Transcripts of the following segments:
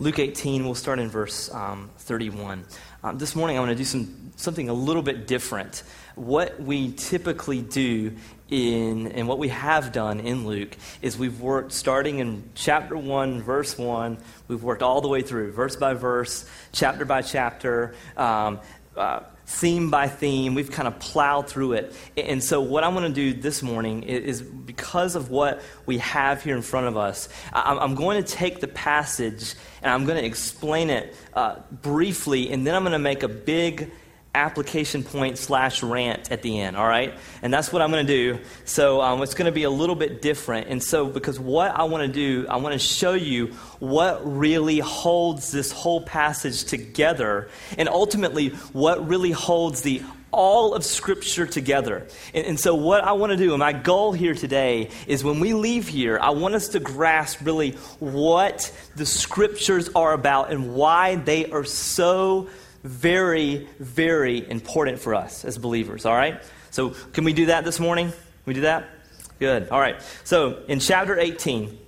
Luke 18, we'll start in verse um, 31. Um, this morning, I want to do some, something a little bit different. What we typically do in, and what we have done in Luke is we've worked starting in chapter 1, verse 1, we've worked all the way through, verse by verse, chapter by chapter. Um, uh, theme by theme. We've kind of plowed through it. And so, what I want to do this morning is because of what we have here in front of us, I'm going to take the passage and I'm going to explain it uh, briefly, and then I'm going to make a big application point slash rant at the end, all right? And that's what I'm going to do. So um, it's going to be a little bit different. And so, because what I want to do, I want to show you what really holds this whole passage together, and ultimately, what really holds the all of Scripture together. And, and, so, what I want to do, and my goal here today, is when we leave here, I want us to grasp really what the Scriptures are about and why they are so very, very important for us as believers, all right? So, can we do that this morning? Can we do that? Good. All right. So, in chapter 18,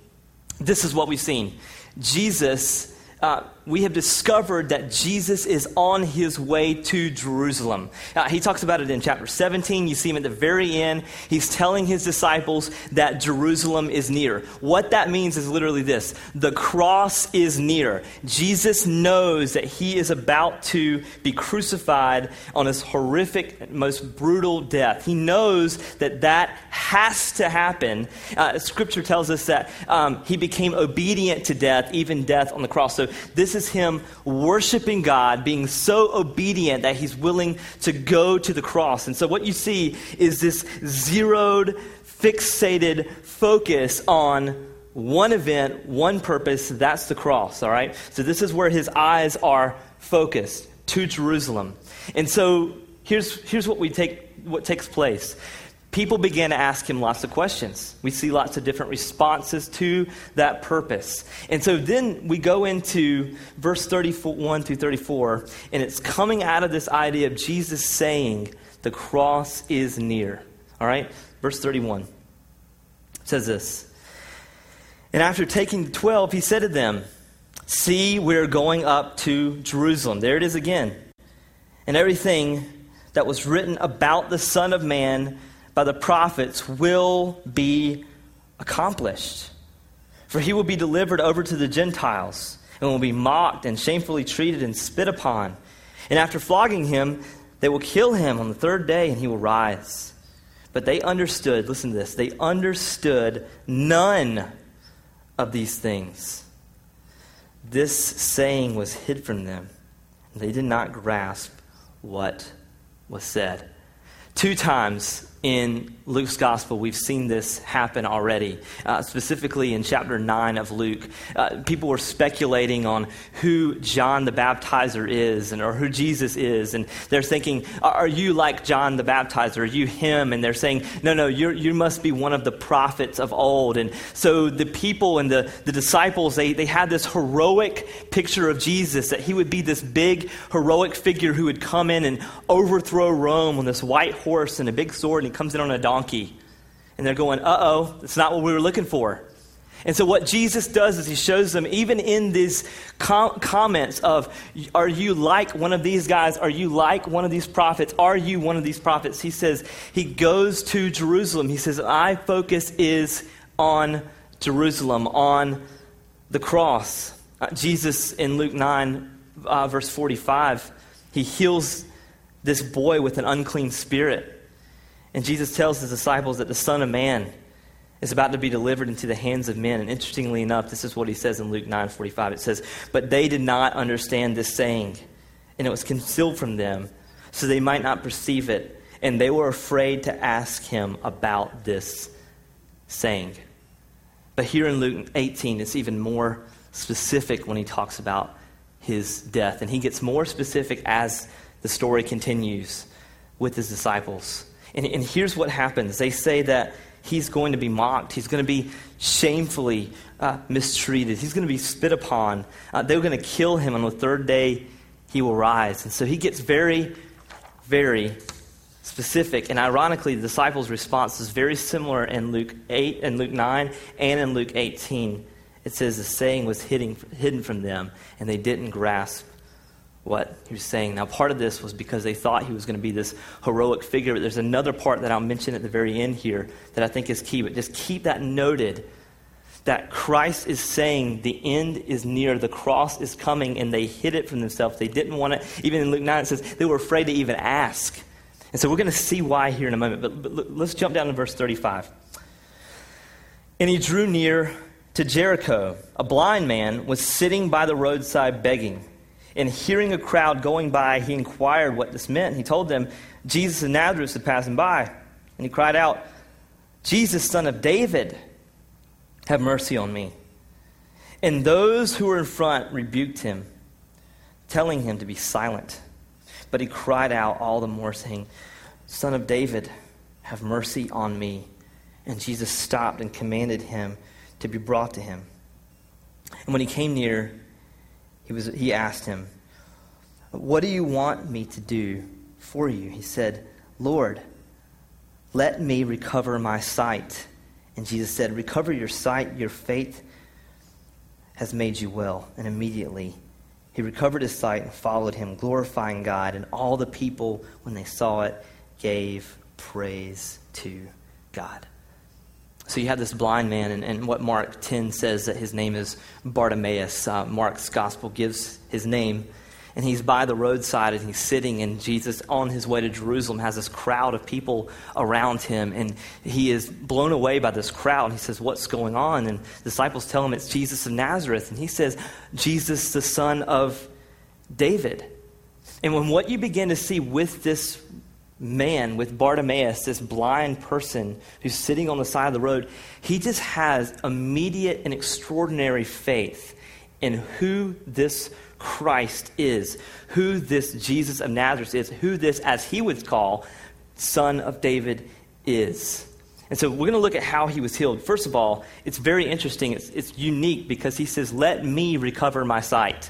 this is what we've seen. Jesus uh, we have discovered that Jesus is on his way to Jerusalem. Uh, he talks about it in chapter 17. You see him at the very end. He's telling his disciples that Jerusalem is near. What that means is literally this the cross is near. Jesus knows that he is about to be crucified on this horrific, most brutal death. He knows that that has to happen. Uh, scripture tells us that um, he became obedient to death, even death on the cross. So this is him worshiping God, being so obedient that he's willing to go to the cross. And so what you see is this zeroed, fixated focus on one event, one purpose, that's the cross, all right? So this is where his eyes are focused to Jerusalem. And so here's, here's what we take what takes place people began to ask him lots of questions. We see lots of different responses to that purpose. And so then we go into verse 31 through 34, and it's coming out of this idea of Jesus saying, The cross is near. All right? Verse 31 says this And after taking the twelve, he said to them, See, we're going up to Jerusalem. There it is again. And everything that was written about the Son of Man by the prophets will be accomplished. For he will be delivered over to the Gentiles and will be mocked and shamefully treated and spit upon. And after flogging him, they will kill him on the third day and he will rise. But they understood, listen to this, they understood none of these things. This saying was hid from them. They did not grasp what was said. Two times in Luke's gospel, we've seen this happen already. Uh, specifically in chapter 9 of Luke, uh, people were speculating on who John the Baptizer is and, or who Jesus is. And they're thinking, Are you like John the Baptizer? Are you him? And they're saying, No, no, you you must be one of the prophets of old. And so the people and the, the disciples, they, they had this heroic picture of Jesus that he would be this big, heroic figure who would come in and overthrow Rome on this white horse and a big sword. And comes in on a donkey. And they're going, uh oh, that's not what we were looking for. And so, what Jesus does is he shows them, even in these com- comments of, Are you like one of these guys? Are you like one of these prophets? Are you one of these prophets? He says, He goes to Jerusalem. He says, My focus is on Jerusalem, on the cross. Uh, Jesus in Luke 9, uh, verse 45, he heals this boy with an unclean spirit. And Jesus tells his disciples that the Son of Man is about to be delivered into the hands of men. And interestingly enough, this is what he says in Luke 9:45. It says, "But they did not understand this saying, and it was concealed from them, so they might not perceive it, and they were afraid to ask him about this saying." But here in Luke 18, it's even more specific when he talks about his death, and he gets more specific as the story continues with his disciples. And, and here's what happens they say that he's going to be mocked, he's going to be shamefully uh, mistreated, he's going to be spit upon. Uh, they're going to kill him, on the third day he will rise. And so he gets very, very specific. And ironically, the disciples' response is very similar in Luke 8 and Luke 9 and in Luke 18 it says the saying was hidden, hidden from them, and they didn't grasp what he was saying. Now, part of this was because they thought he was going to be this heroic figure, but there's another part that I'll mention at the very end here that I think is key. But just keep that noted that Christ is saying the end is near, the cross is coming, and they hid it from themselves. They didn't want it. Even in Luke 9, it says they were afraid to even ask. And so we're going to see why here in a moment. But, but let's jump down to verse 35. And he drew near to Jericho. A blind man was sitting by the roadside begging. And hearing a crowd going by, he inquired what this meant. He told them, Jesus of Nazareth is passing by. And he cried out, Jesus, son of David, have mercy on me. And those who were in front rebuked him, telling him to be silent. But he cried out all the more, saying, Son of David, have mercy on me. And Jesus stopped and commanded him to be brought to him. And when he came near, he, was, he asked him, What do you want me to do for you? He said, Lord, let me recover my sight. And Jesus said, Recover your sight, your faith has made you well. And immediately he recovered his sight and followed him, glorifying God. And all the people, when they saw it, gave praise to God. So you have this blind man, and, and what Mark 10 says that his name is Bartimaeus. Uh, Mark's gospel gives his name. And he's by the roadside and he's sitting, and Jesus, on his way to Jerusalem, has this crowd of people around him. And he is blown away by this crowd. And he says, What's going on? And disciples tell him it's Jesus of Nazareth. And he says, Jesus, the son of David. And when what you begin to see with this man, with Bartimaeus, this blind person who's sitting on the side of the road, he just has immediate and extraordinary faith in who this Christ is, who this Jesus of Nazareth is, who this, as he would call, son of David is. And so we're going to look at how he was healed. First of all, it's very interesting. It's, it's unique because he says, Let me recover my sight.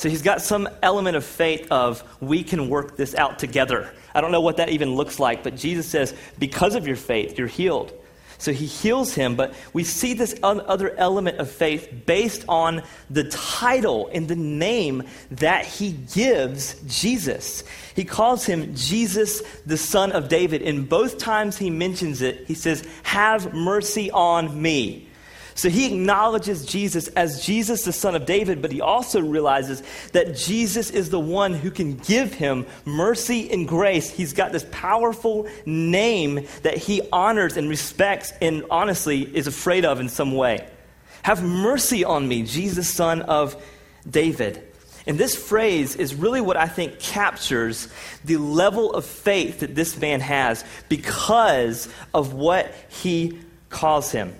So he's got some element of faith of, we can work this out together. I don't know what that even looks like, but Jesus says, because of your faith, you're healed. So he heals him, but we see this other element of faith based on the title and the name that he gives Jesus. He calls him Jesus, the Son of David. And both times he mentions it, he says, Have mercy on me. So he acknowledges Jesus as Jesus, the son of David, but he also realizes that Jesus is the one who can give him mercy and grace. He's got this powerful name that he honors and respects and honestly is afraid of in some way. Have mercy on me, Jesus, son of David. And this phrase is really what I think captures the level of faith that this man has because of what he calls him.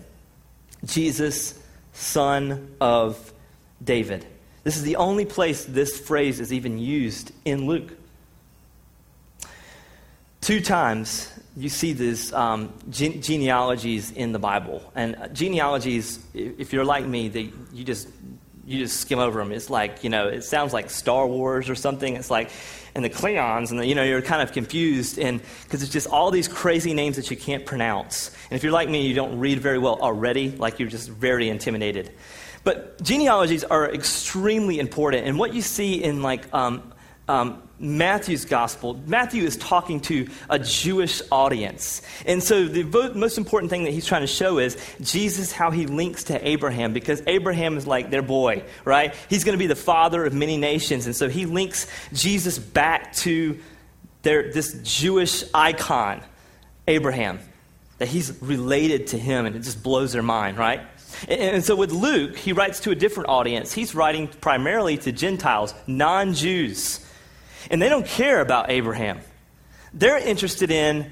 Jesus, son of David. This is the only place this phrase is even used in Luke. Two times you see these um, gene- genealogies in the Bible. And uh, genealogies, if you're like me, they, you just you just skim over them. It's like, you know, it sounds like Star Wars or something. It's like, and the Cleons, and the, you know, you're kind of confused, and because it's just all these crazy names that you can't pronounce. And if you're like me, you don't read very well already, like you're just very intimidated. But genealogies are extremely important, and what you see in like um, um, Matthew's gospel, Matthew is talking to a Jewish audience. And so the most important thing that he's trying to show is Jesus, how he links to Abraham, because Abraham is like their boy, right? He's going to be the father of many nations. And so he links Jesus back to their, this Jewish icon, Abraham, that he's related to him, and it just blows their mind, right? And so with Luke, he writes to a different audience. He's writing primarily to Gentiles, non Jews. And they don't care about Abraham. They're interested in,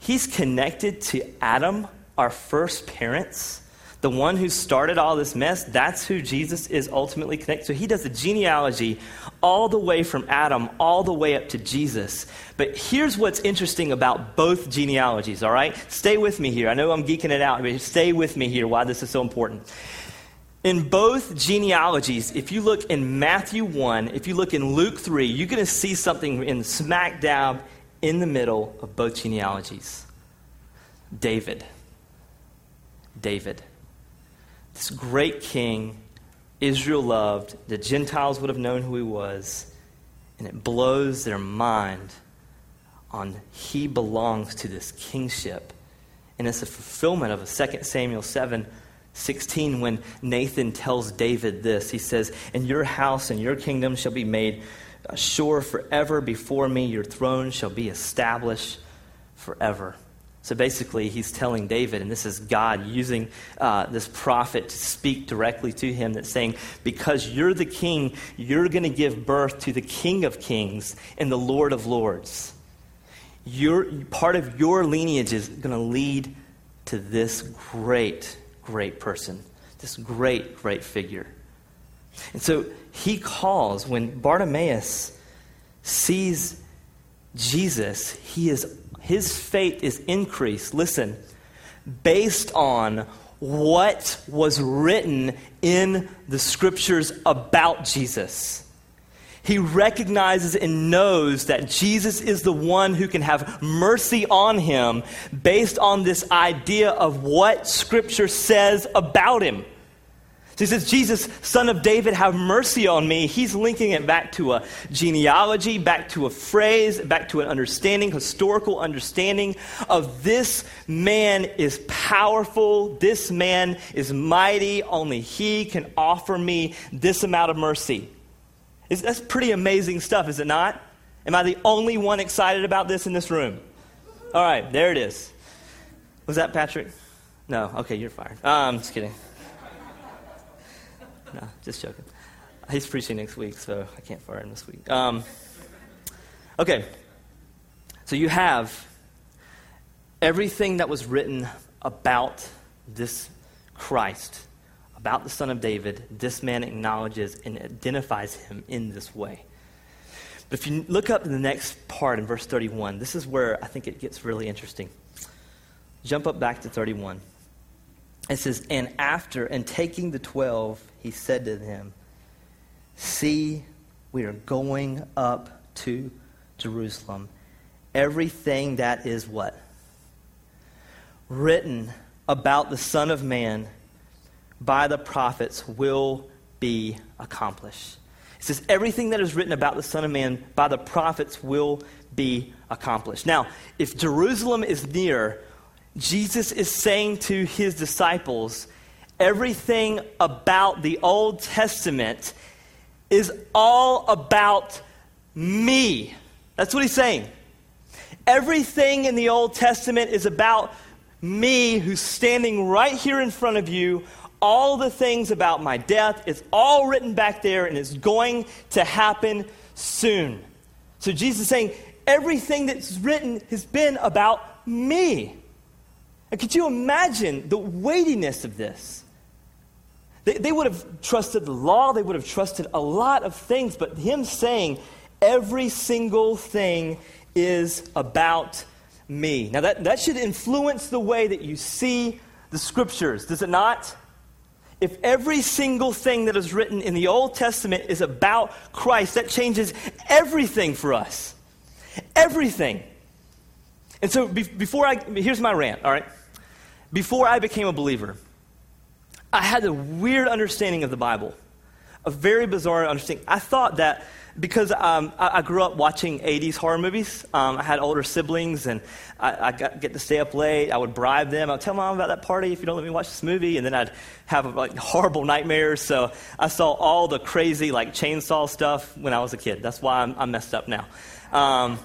he's connected to Adam, our first parents, the one who started all this mess. That's who Jesus is ultimately connected. So he does a genealogy all the way from Adam, all the way up to Jesus. But here's what's interesting about both genealogies, all right? Stay with me here. I know I'm geeking it out, but stay with me here why this is so important. In both genealogies, if you look in Matthew 1, if you look in Luke 3, you're going to see something in smack dab in the middle of both genealogies David. David. this great king Israel loved, the Gentiles would have known who he was, and it blows their mind on he belongs to this kingship. And it's a fulfillment of a 2 Samuel 7 16 when Nathan tells David this. He says, And your house and your kingdom shall be made sure forever before me, your throne shall be established forever. So basically, he's telling David, and this is God using uh, this prophet to speak directly to him, that's saying, Because you're the king, you're going to give birth to the King of kings and the Lord of lords. Your, part of your lineage is going to lead to this great, great person, this great, great figure. And so he calls, when Bartimaeus sees Jesus, he is his faith is increased, listen, based on what was written in the scriptures about Jesus. He recognizes and knows that Jesus is the one who can have mercy on him based on this idea of what Scripture says about him. So he says, Jesus, son of David, have mercy on me. He's linking it back to a genealogy, back to a phrase, back to an understanding, historical understanding of this man is powerful, this man is mighty, only he can offer me this amount of mercy. It's, that's pretty amazing stuff, is it not? Am I the only one excited about this in this room? All right, there it is. Was that Patrick? No. Okay, you're fired. Um, just kidding no, just joking. He's preaching next week, so I can't fire him this week. Um, okay, so you have everything that was written about this Christ, about the Son of David. This man acknowledges and identifies him in this way. But if you look up in the next part in verse 31, this is where I think it gets really interesting. Jump up back to 31. It says, And after, and taking the twelve, he said to them, See, we are going up to Jerusalem. Everything that is what? Written about the Son of Man by the prophets will be accomplished. It says, Everything that is written about the Son of Man by the prophets will be accomplished. Now, if Jerusalem is near, Jesus is saying to his disciples, everything about the Old Testament is all about me. That's what he's saying. Everything in the Old Testament is about me who's standing right here in front of you. All the things about my death, it's all written back there and it's going to happen soon. So Jesus is saying, everything that's written has been about me. And could you imagine the weightiness of this? They, they would have trusted the law, they would have trusted a lot of things, but him saying every single thing is about me. Now, that, that should influence the way that you see the scriptures, does it not? If every single thing that is written in the Old Testament is about Christ, that changes everything for us. Everything. And so be- before I, here's my rant, all right? Before I became a believer, I had a weird understanding of the Bible, a very bizarre understanding. I thought that because um, I, I, grew up watching 80s horror movies, um, I had older siblings, and I, I got, get to stay up late. I would bribe them. I would tell mom about that party if you don't let me watch this movie, and then I'd have like horrible nightmares. So I saw all the crazy like chainsaw stuff when I was a kid. That's why I'm, I'm messed up now. Um,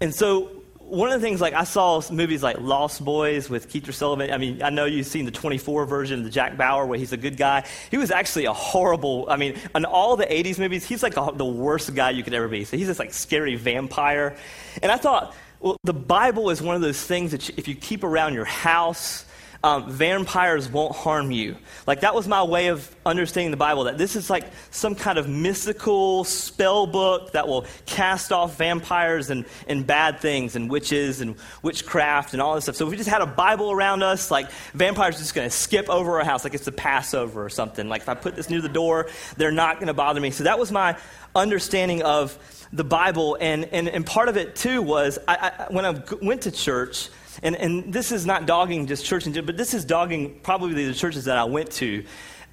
and so one of the things, like I saw movies like Lost Boys with Kiefer Sutherland. I mean, I know you've seen the 24 version of the Jack Bauer where he's a good guy. He was actually a horrible. I mean, in all the 80s movies, he's like a, the worst guy you could ever be. So he's this like scary vampire. And I thought, well, the Bible is one of those things that you, if you keep around your house um, vampires won't harm you. Like, that was my way of understanding the Bible, that this is like some kind of mystical spell book that will cast off vampires and, and bad things and witches and witchcraft and all this stuff. So, if we just had a Bible around us, like, vampires are just going to skip over our house, like it's the Passover or something. Like, if I put this near the door, they're not going to bother me. So, that was my understanding of the Bible. And, and, and part of it, too, was I, I, when I went to church, and, and this is not dogging just church, but this is dogging probably the churches that I went to.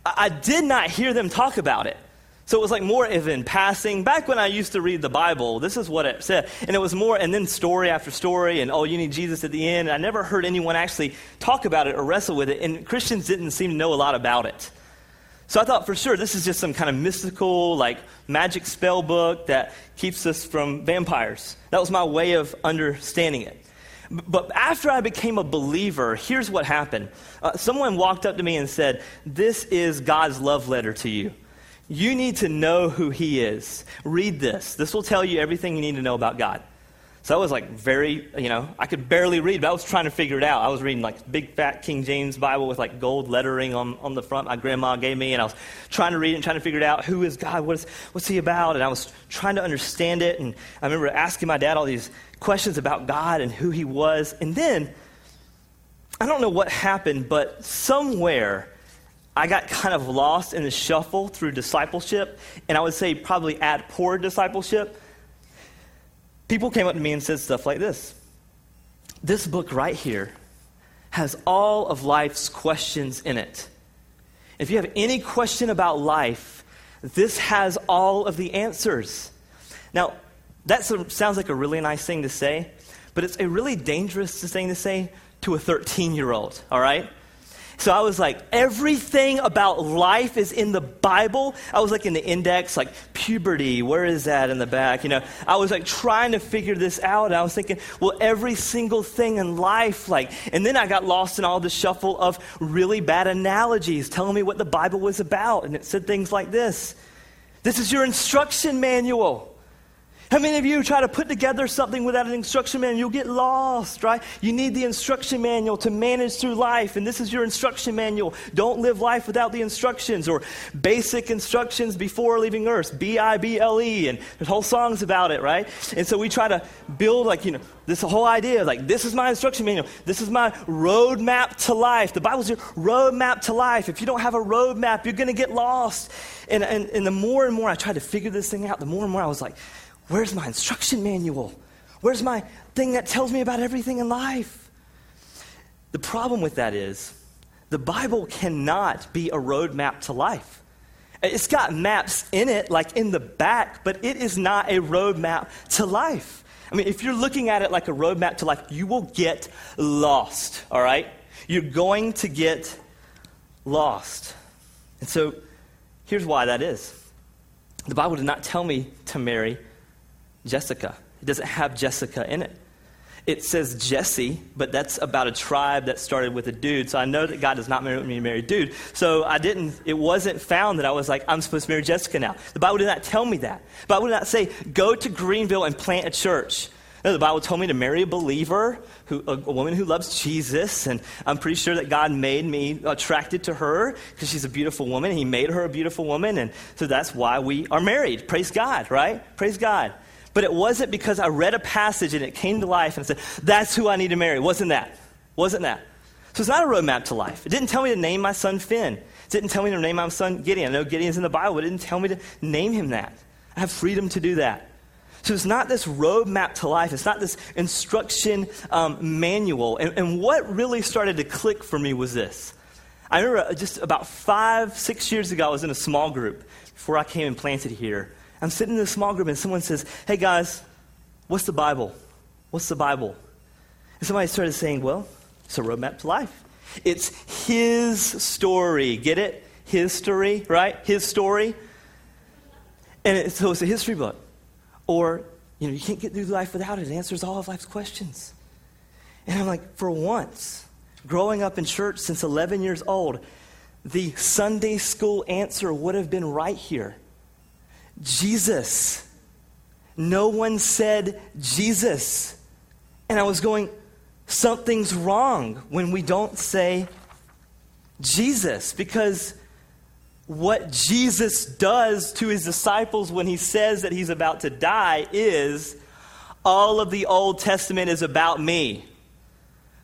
I, I did not hear them talk about it. So it was like more of in passing. Back when I used to read the Bible, this is what it said. And it was more, and then story after story, and oh, you need Jesus at the end. And I never heard anyone actually talk about it or wrestle with it. And Christians didn't seem to know a lot about it. So I thought for sure this is just some kind of mystical, like magic spell book that keeps us from vampires. That was my way of understanding it. But after I became a believer, here's what happened. Uh, someone walked up to me and said, This is God's love letter to you. You need to know who He is. Read this. This will tell you everything you need to know about God. So I was like very, you know, I could barely read, but I was trying to figure it out. I was reading like big fat King James Bible with like gold lettering on, on the front my grandma gave me, and I was trying to read it and trying to figure it out. Who is God? What is, what's He about? And I was trying to understand it. And I remember asking my dad all these questions about God and who He was. And then, I don't know what happened, but somewhere I got kind of lost in the shuffle through discipleship, and I would say probably at poor discipleship. People came up to me and said stuff like this This book right here has all of life's questions in it. If you have any question about life, this has all of the answers. Now, that sounds like a really nice thing to say, but it's a really dangerous thing to say to a 13 year old, all right? So I was like, everything about life is in the Bible. I was like in the index, like puberty, where is that in the back? You know, I was like trying to figure this out. I was thinking, well, every single thing in life, like, and then I got lost in all the shuffle of really bad analogies telling me what the Bible was about. And it said things like this This is your instruction manual. How many of you try to put together something without an instruction manual? You'll get lost, right? You need the instruction manual to manage through life, and this is your instruction manual. Don't live life without the instructions or basic instructions before leaving Earth. B I B L E, and there's whole songs about it, right? And so we try to build, like, you know, this whole idea like, this is my instruction manual. This is my roadmap to life. The Bible's your roadmap to life. If you don't have a roadmap, you're going to get lost. And, and, and the more and more I tried to figure this thing out, the more and more I was like, Where's my instruction manual? Where's my thing that tells me about everything in life? The problem with that is the Bible cannot be a roadmap to life. It's got maps in it, like in the back, but it is not a roadmap to life. I mean, if you're looking at it like a roadmap to life, you will get lost, all right? You're going to get lost. And so here's why that is the Bible did not tell me to marry Jessica. It doesn't have Jessica in it. It says Jesse, but that's about a tribe that started with a dude. So I know that God does not marry me to marry a dude. So I didn't, it wasn't found that I was like, I'm supposed to marry Jessica now. The Bible did not tell me that. The Bible did not say, go to Greenville and plant a church. No, the Bible told me to marry a believer, who, a, a, woman who loves Jesus, and I'm pretty sure that God made me attracted to her because she's a beautiful woman. He made her a beautiful woman, and so that's why we are married. Praise God, right? Praise God. But it wasn't because I read a passage and it came to life and said, that's who I need to marry. Wasn't that? Wasn't that? So it's not a roadmap to life. It didn't tell me to name my son Finn. It didn't tell me to name my son Gideon. I know Gideon's in the Bible. but It didn't tell me to name him that. I have freedom to do that. So it's not this roadmap to life. It's not this instruction um, manual. And, and what really started to click for me was this. I remember just about five, six years ago, I was in a small group before I came and planted here. I'm sitting in a small group and someone says, Hey guys, what's the Bible? What's the Bible? And somebody started saying, Well, it's a roadmap to life. It's his story. Get it? His story, right? His story. And it, so it's a history book. Or, you know, you can't get through life without it. It answers all of life's questions. And I'm like, for once, growing up in church since 11 years old, the Sunday school answer would have been right here. Jesus. No one said Jesus. And I was going, something's wrong when we don't say Jesus because what Jesus does to his disciples when he says that he's about to die is all of the Old Testament is about me.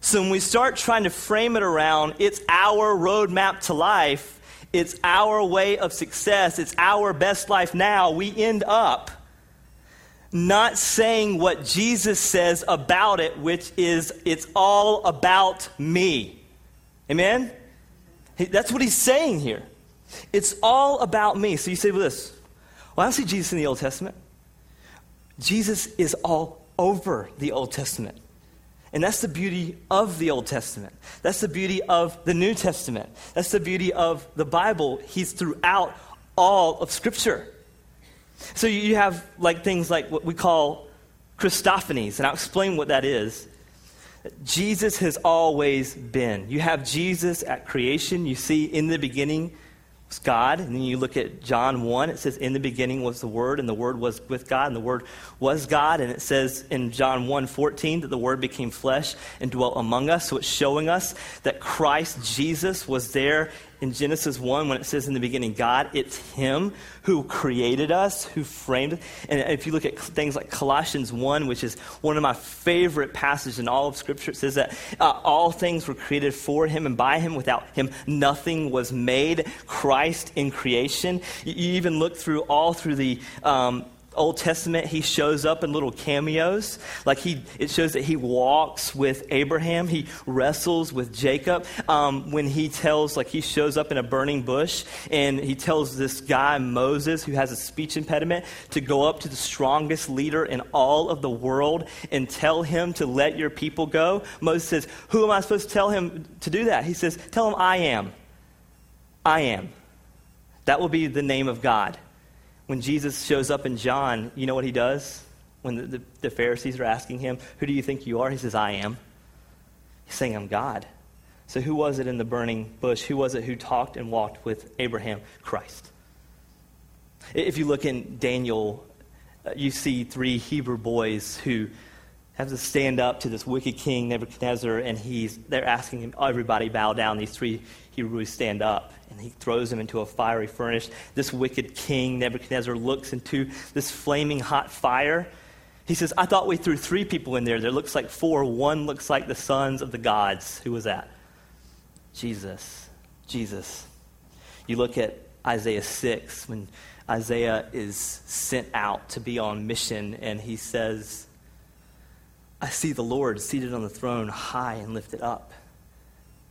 So when we start trying to frame it around, it's our roadmap to life, it's our way of success, it's our best life now, we end up not saying what Jesus says about it, which is, it's all about me. Amen? That's what he's saying here. It's all about me. So you say this Well, I don't see Jesus in the Old Testament. Jesus is all over the Old Testament. And that's the beauty of the Old Testament. That's the beauty of the New Testament. That's the beauty of the Bible. He's throughout all of Scripture. So you have like things like what we call Christophanies, and I'll explain what that is. Jesus has always been. You have Jesus at creation. You see in the beginning was God. And then you look at John 1, it says, In the beginning was the Word, and the Word was with God, and the Word was God. And it says in John 1 14 that the Word became flesh and dwelt among us. So it's showing us that Christ Jesus was there in Genesis 1 when it says in the beginning God, it's Him who created us, who framed. And if you look at things like Colossians 1, which is one of my favorite passages in all of Scripture, it says that uh, all things were created for Him and by Him. Without Him, nothing was made. Christ in creation. You, you even look through all through the um, Old Testament, he shows up in little cameos. Like he, it shows that he walks with Abraham. He wrestles with Jacob. Um, when he tells, like he shows up in a burning bush and he tells this guy, Moses, who has a speech impediment, to go up to the strongest leader in all of the world and tell him to let your people go. Moses says, Who am I supposed to tell him to do that? He says, Tell him I am. I am. That will be the name of God when Jesus shows up in John, you know what he does? When the, the, the, Pharisees are asking him, Who do you think you are? He says, I am. He's saying, I'm God. So, who was it in the burning bush? Who was it who talked and walked with Abraham? Christ. If you look in Daniel, uh, you see three Hebrew boys who have to stand up to this wicked king, Nebuchadnezzar, and he's, they're asking him, everybody bow down. These three Hebrews stand up and he throws them into a fiery furnace. This wicked king, Nebuchadnezzar, looks into this flaming hot fire. He says, I thought we threw three people in there. There looks like four. One looks like the sons of the gods. Who was that? Jesus. Jesus. You look at Isaiah 6 when Isaiah is sent out to be on mission, and he says, I see the Lord seated on the throne, high and lifted up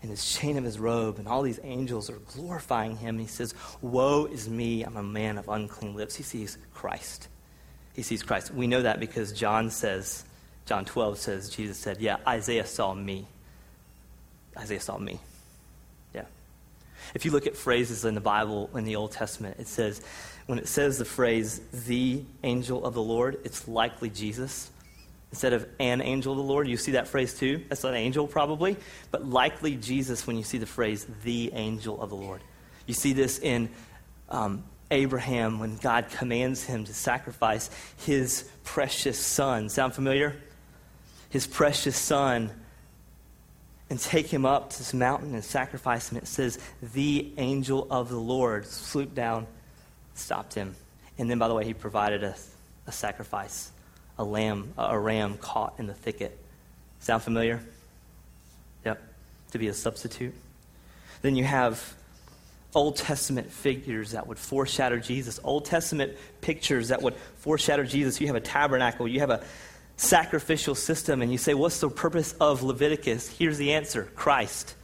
and his chain of his robe, and all these angels are glorifying him. He says, Woe is me, I'm a man of unclean lips. He sees Christ. He sees Christ. We know that because John says, John 12 says, Jesus said, Yeah, Isaiah saw me. Isaiah saw me. Yeah. If you look at phrases in the Bible in the Old Testament, it says, when it says the phrase, the angel of the Lord, it's likely Jesus instead of an angel of the Lord. You see that phrase too? That's an angel probably, but likely Jesus when you see the phrase the angel of the Lord. You see this in um, Abraham when God commands him to sacrifice his precious son. Sound familiar? His precious son. And take him up to this mountain and sacrifice him. It says, the angel of the Lord swooped down, stopped him. And then, by the way, he provided a, a sacrifice a lamb, a ram caught in the thicket. Sound familiar? Yep. To be a substitute. Then you have Old Testament figures that would foreshadow Jesus, Old Testament pictures that would foreshadow Jesus. You have a tabernacle, you have a sacrificial system, and you say, What's the purpose of Leviticus? Here's the answer Christ.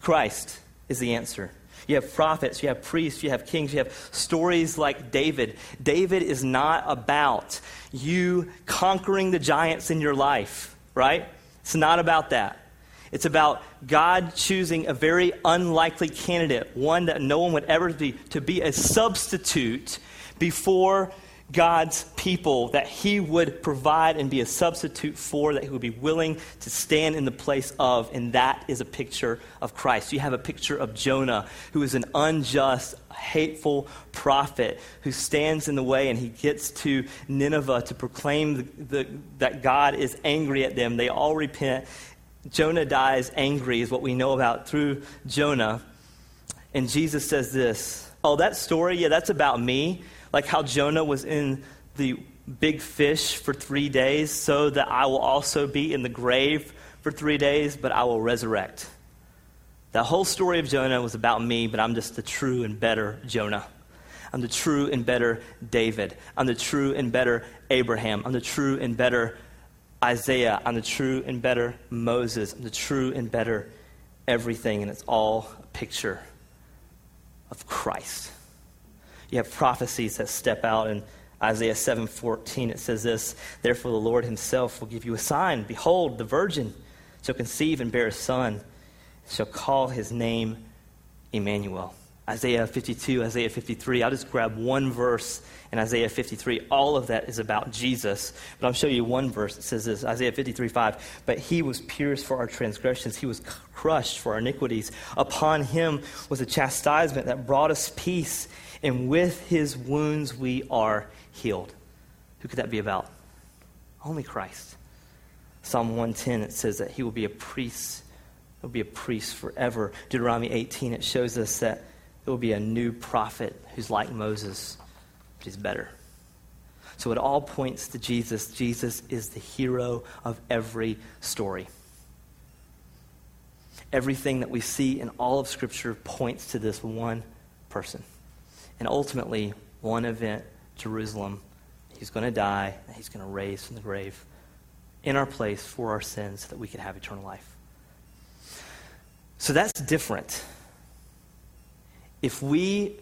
Christ is the answer. You have prophets, you have priests, you have kings, you have stories like David. David is not about you conquering the giants in your life, right? It's not about that. It's about God choosing a very unlikely candidate, one that no one would ever be, to be a substitute before God's people that he would provide and be a substitute for, that he would be willing to stand in the place of, and that is a picture of Christ. You have a picture of Jonah, who is an unjust, hateful prophet who stands in the way and he gets to Nineveh to proclaim the, the, that God is angry at them. They all repent. Jonah dies angry, is what we know about through Jonah. And Jesus says this Oh, that story, yeah, that's about me like how Jonah was in the big fish for three days, so that I will also be in the grave for three days, but I will resurrect. The whole story of Jonah was about me, but I'm just the true and better Jonah. I'm the true and better David. I'm the true and better Abraham. I'm the true and better Isaiah. I'm the true and better Moses. I'm the true and better everything. And it's all a picture of Christ. You have prophecies that step out in Isaiah 7:14 it says this, therefore the Lord himself will give you a sign, behold the virgin shall conceive and bear a son, shall call his name Emmanuel. Isaiah 52, Isaiah 53. I'll just grab one verse in Isaiah 53. All of that is about Jesus. But I'll show you one verse. It says this Isaiah 53, 5. But he was pierced for our transgressions, he was crushed for our iniquities. Upon him was a chastisement that brought us peace, and with his wounds we are healed. Who could that be about? Only Christ. Psalm 110, it says that he will be a priest. He'll be a priest forever. Deuteronomy 18, it shows us that there will be a new prophet who's like Moses, but he's better. So it all points to Jesus. Jesus is the hero of every story. Everything that we see in all of Scripture points to this one person. And ultimately, one event, Jerusalem. He's going to die, and he's going to raise from the grave in our place for our sins so that we can have eternal life. So that's different if we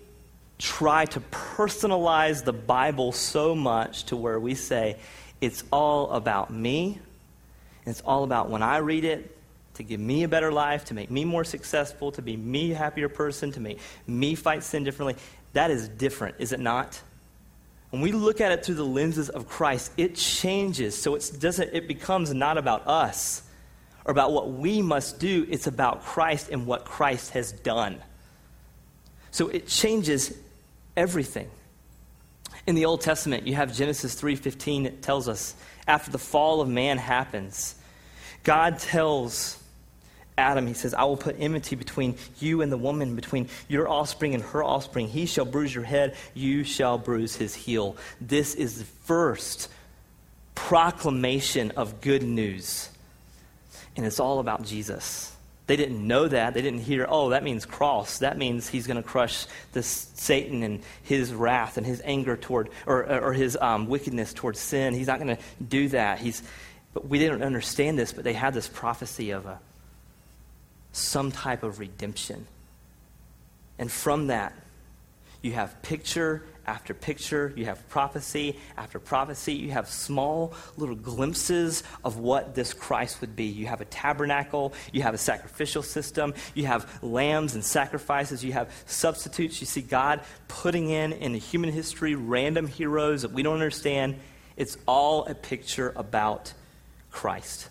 try to personalize the Bible so much to where we say it's all about me, it's all about when I read it to give me a better life, to make me more successful, to be me a happier person, to make me fight sin differently, that is different, is it not? When we look at it through the lenses of Christ, it changes. So it doesn't it becomes not about us or about what we must do, it's about Christ and what Christ has done. So it changes everything. In the Old Testament, you have Genesis 3:15 it tells us after the fall of man happens, God tells Adam, he says, I will put enmity between you and the woman, between your offspring and her offspring. He shall bruise your head, you shall bruise his heel. This is the first proclamation of good news. And it's all about Jesus. They didn't know that. They didn't hear, oh, that means cross. That means he's going to crush this Satan and his wrath and his anger toward, or, or his um, wickedness towards sin. He's not going to do that. He's, but we didn't understand this, but they had this prophecy of a, some type of redemption. And from that, you have picture after picture, you have prophecy after prophecy, you have small little glimpses of what this Christ would be. You have a tabernacle, you have a sacrificial system, you have lambs and sacrifices, you have substitutes. You see God putting in in human history random heroes that we don't understand. It's all a picture about Christ.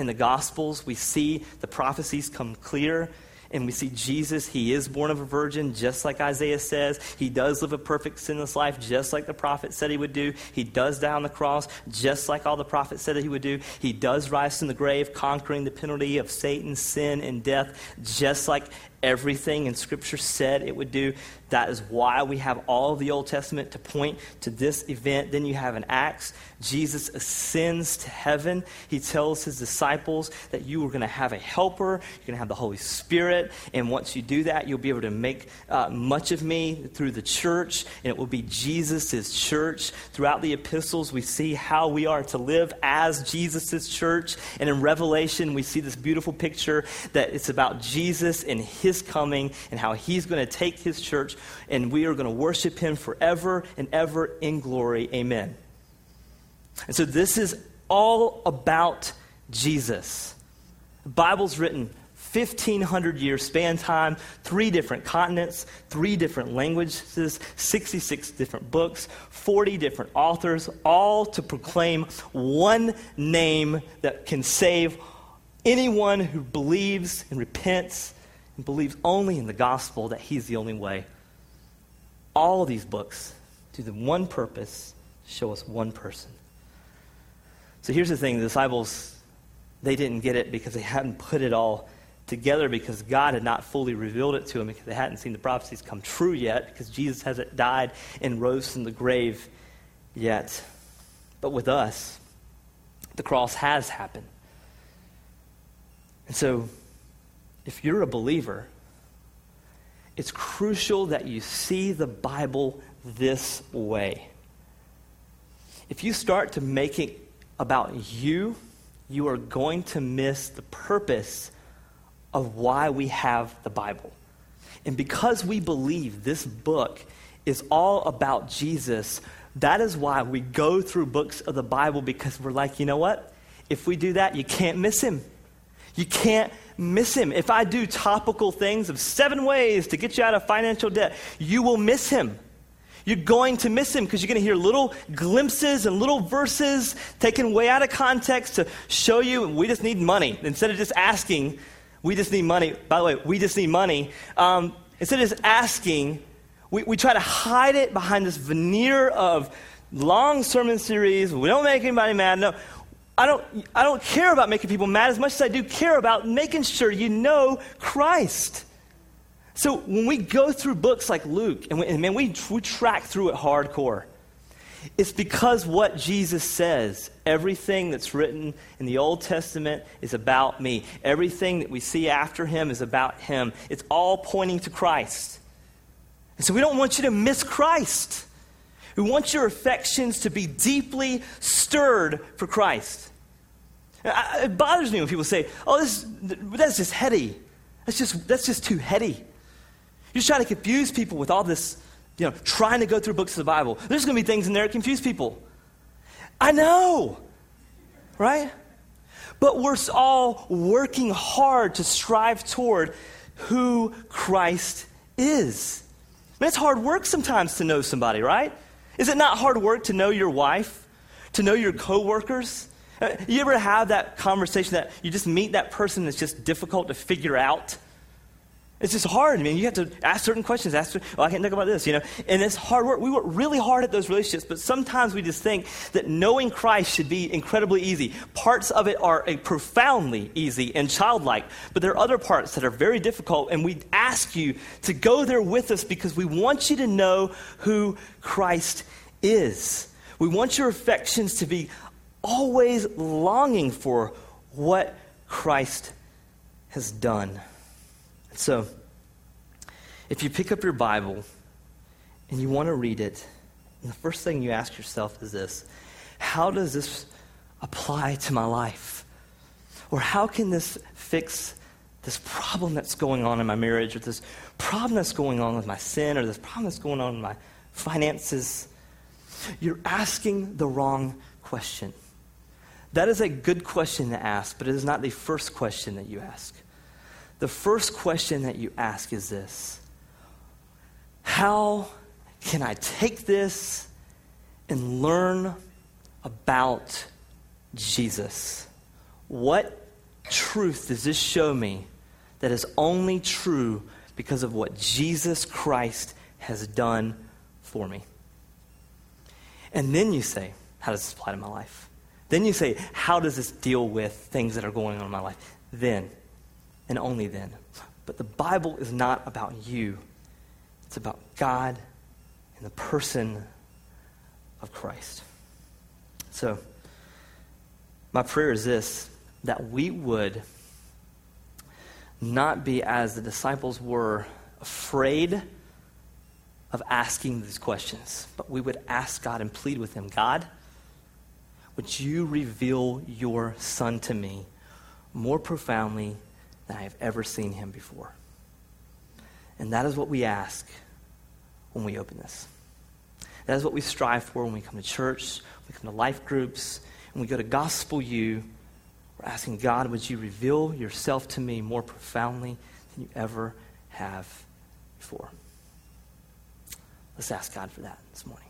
In the Gospels, we see the prophecies come clear and we see Jesus, he is born of a virgin, just like Isaiah says. He does live a perfect, sinless life, just like the prophet said he would do. He does die on the cross, just like all the prophets said that he would do. He does rise from the grave, conquering the penalty of Satan, sin, and death, just like everything in Scripture said it would do. That is why we have all the Old Testament to point to this event. Then you have in Acts, Jesus ascends to heaven. He tells his disciples that you are going to have a helper, you're going to have the Holy Spirit, and once you do that, you'll be able to make uh, much of me through the church, and it will be Jesus' church. Throughout the epistles, we see how we are to live as Jesus' church, and in Revelation, we see this beautiful picture that it's about Jesus and his coming and how he's going to take his church and we are going to worship him forever and ever in glory. Amen. And so this is all about Jesus. The Bible's written 1,500 years span time, three different continents, three different languages, 66 different books, 40 different authors, all to proclaim one name that can save anyone who believes and repents and believes only in the gospel that he's the only way all these books do the one purpose show us one person. So here's the thing the disciples, they didn't get it because they hadn't put it all together because God had not fully revealed it to them because they hadn't seen the prophecies come true yet because Jesus hasn't died and rose from the grave yet. But with us, the cross has happened. And so, if you're a believer, it's crucial that you see the Bible this way. If you start to make it about you, you are going to miss the purpose of why we have the Bible. And because we believe this book is all about Jesus, that is why we go through books of the Bible because we're like, you know what? If we do that, you can't miss him. You can't miss him. If I do topical things of seven ways to get you out of financial debt, you will miss him. You're going to miss him because you're going to hear little glimpses and little verses taken way out of context to show you we just need money. Instead of just asking, we just need money. By the way, we just need money. Um, instead of just asking, we, we try to hide it behind this veneer of long sermon series. We don't make anybody mad. No, I don't, I don't care about making people mad as much as I do care about making sure you know Christ. So when we go through books like Luke, and, we, and man, we, we track through it hardcore. It's because what Jesus says, everything that's written in the Old Testament is about me. Everything that we see after him is about him. It's all pointing to Christ. And so we don't want you to miss Christ. We want your affections to be deeply stirred for Christ. It bothers me when people say, oh, this, that's just heady. That's just, that's just too heady. You're just trying to confuse people with all this, you know, trying to go through books of the Bible. There's going to be things in there that confuse people. I know, right? But we're all working hard to strive toward who Christ is. I mean, it's hard work sometimes to know somebody, right? Is it not hard work to know your wife, to know your coworkers? Uh, you ever have that conversation that you just meet that person that's just difficult to figure out? It's just hard. I mean, you have to ask certain questions. Ask, oh, I can't think about this, you know. And it's hard work. We work really hard at those relationships, but sometimes we just think that knowing Christ should be incredibly easy. Parts of it are profoundly easy and childlike, but there are other parts that are very difficult, and we ask you to go there with us because we want you to know who Christ is. We want your affections to be always longing for what Christ has done. So, if you pick up your Bible and you want to read it, the first thing you ask yourself is this How does this apply to my life? Or how can this fix this problem that's going on in my marriage, or this problem that's going on with my sin, or this problem that's going on in my finances? You're asking the wrong question. That is a good question to ask, but it is not the first question that you ask. The first question that you ask is this How can I take this and learn about Jesus? What truth does this show me that is only true because of what Jesus Christ has done for me? And then you say, How does this apply to my life? Then you say, How does this deal with things that are going on in my life? Then and only then. But the Bible is not about you, it's about God and the person of Christ. So, my prayer is this that we would not be as the disciples were afraid of asking these questions, but we would ask God and plead with Him God, would you reveal your Son to me more profoundly than I have ever seen him before. And that is what we ask when we open this. That is what we strive for when we come to church, we come to life groups, and we go to Gospel U. We're asking God, would you reveal yourself to me more profoundly than you ever have before? Let's ask God for that this morning.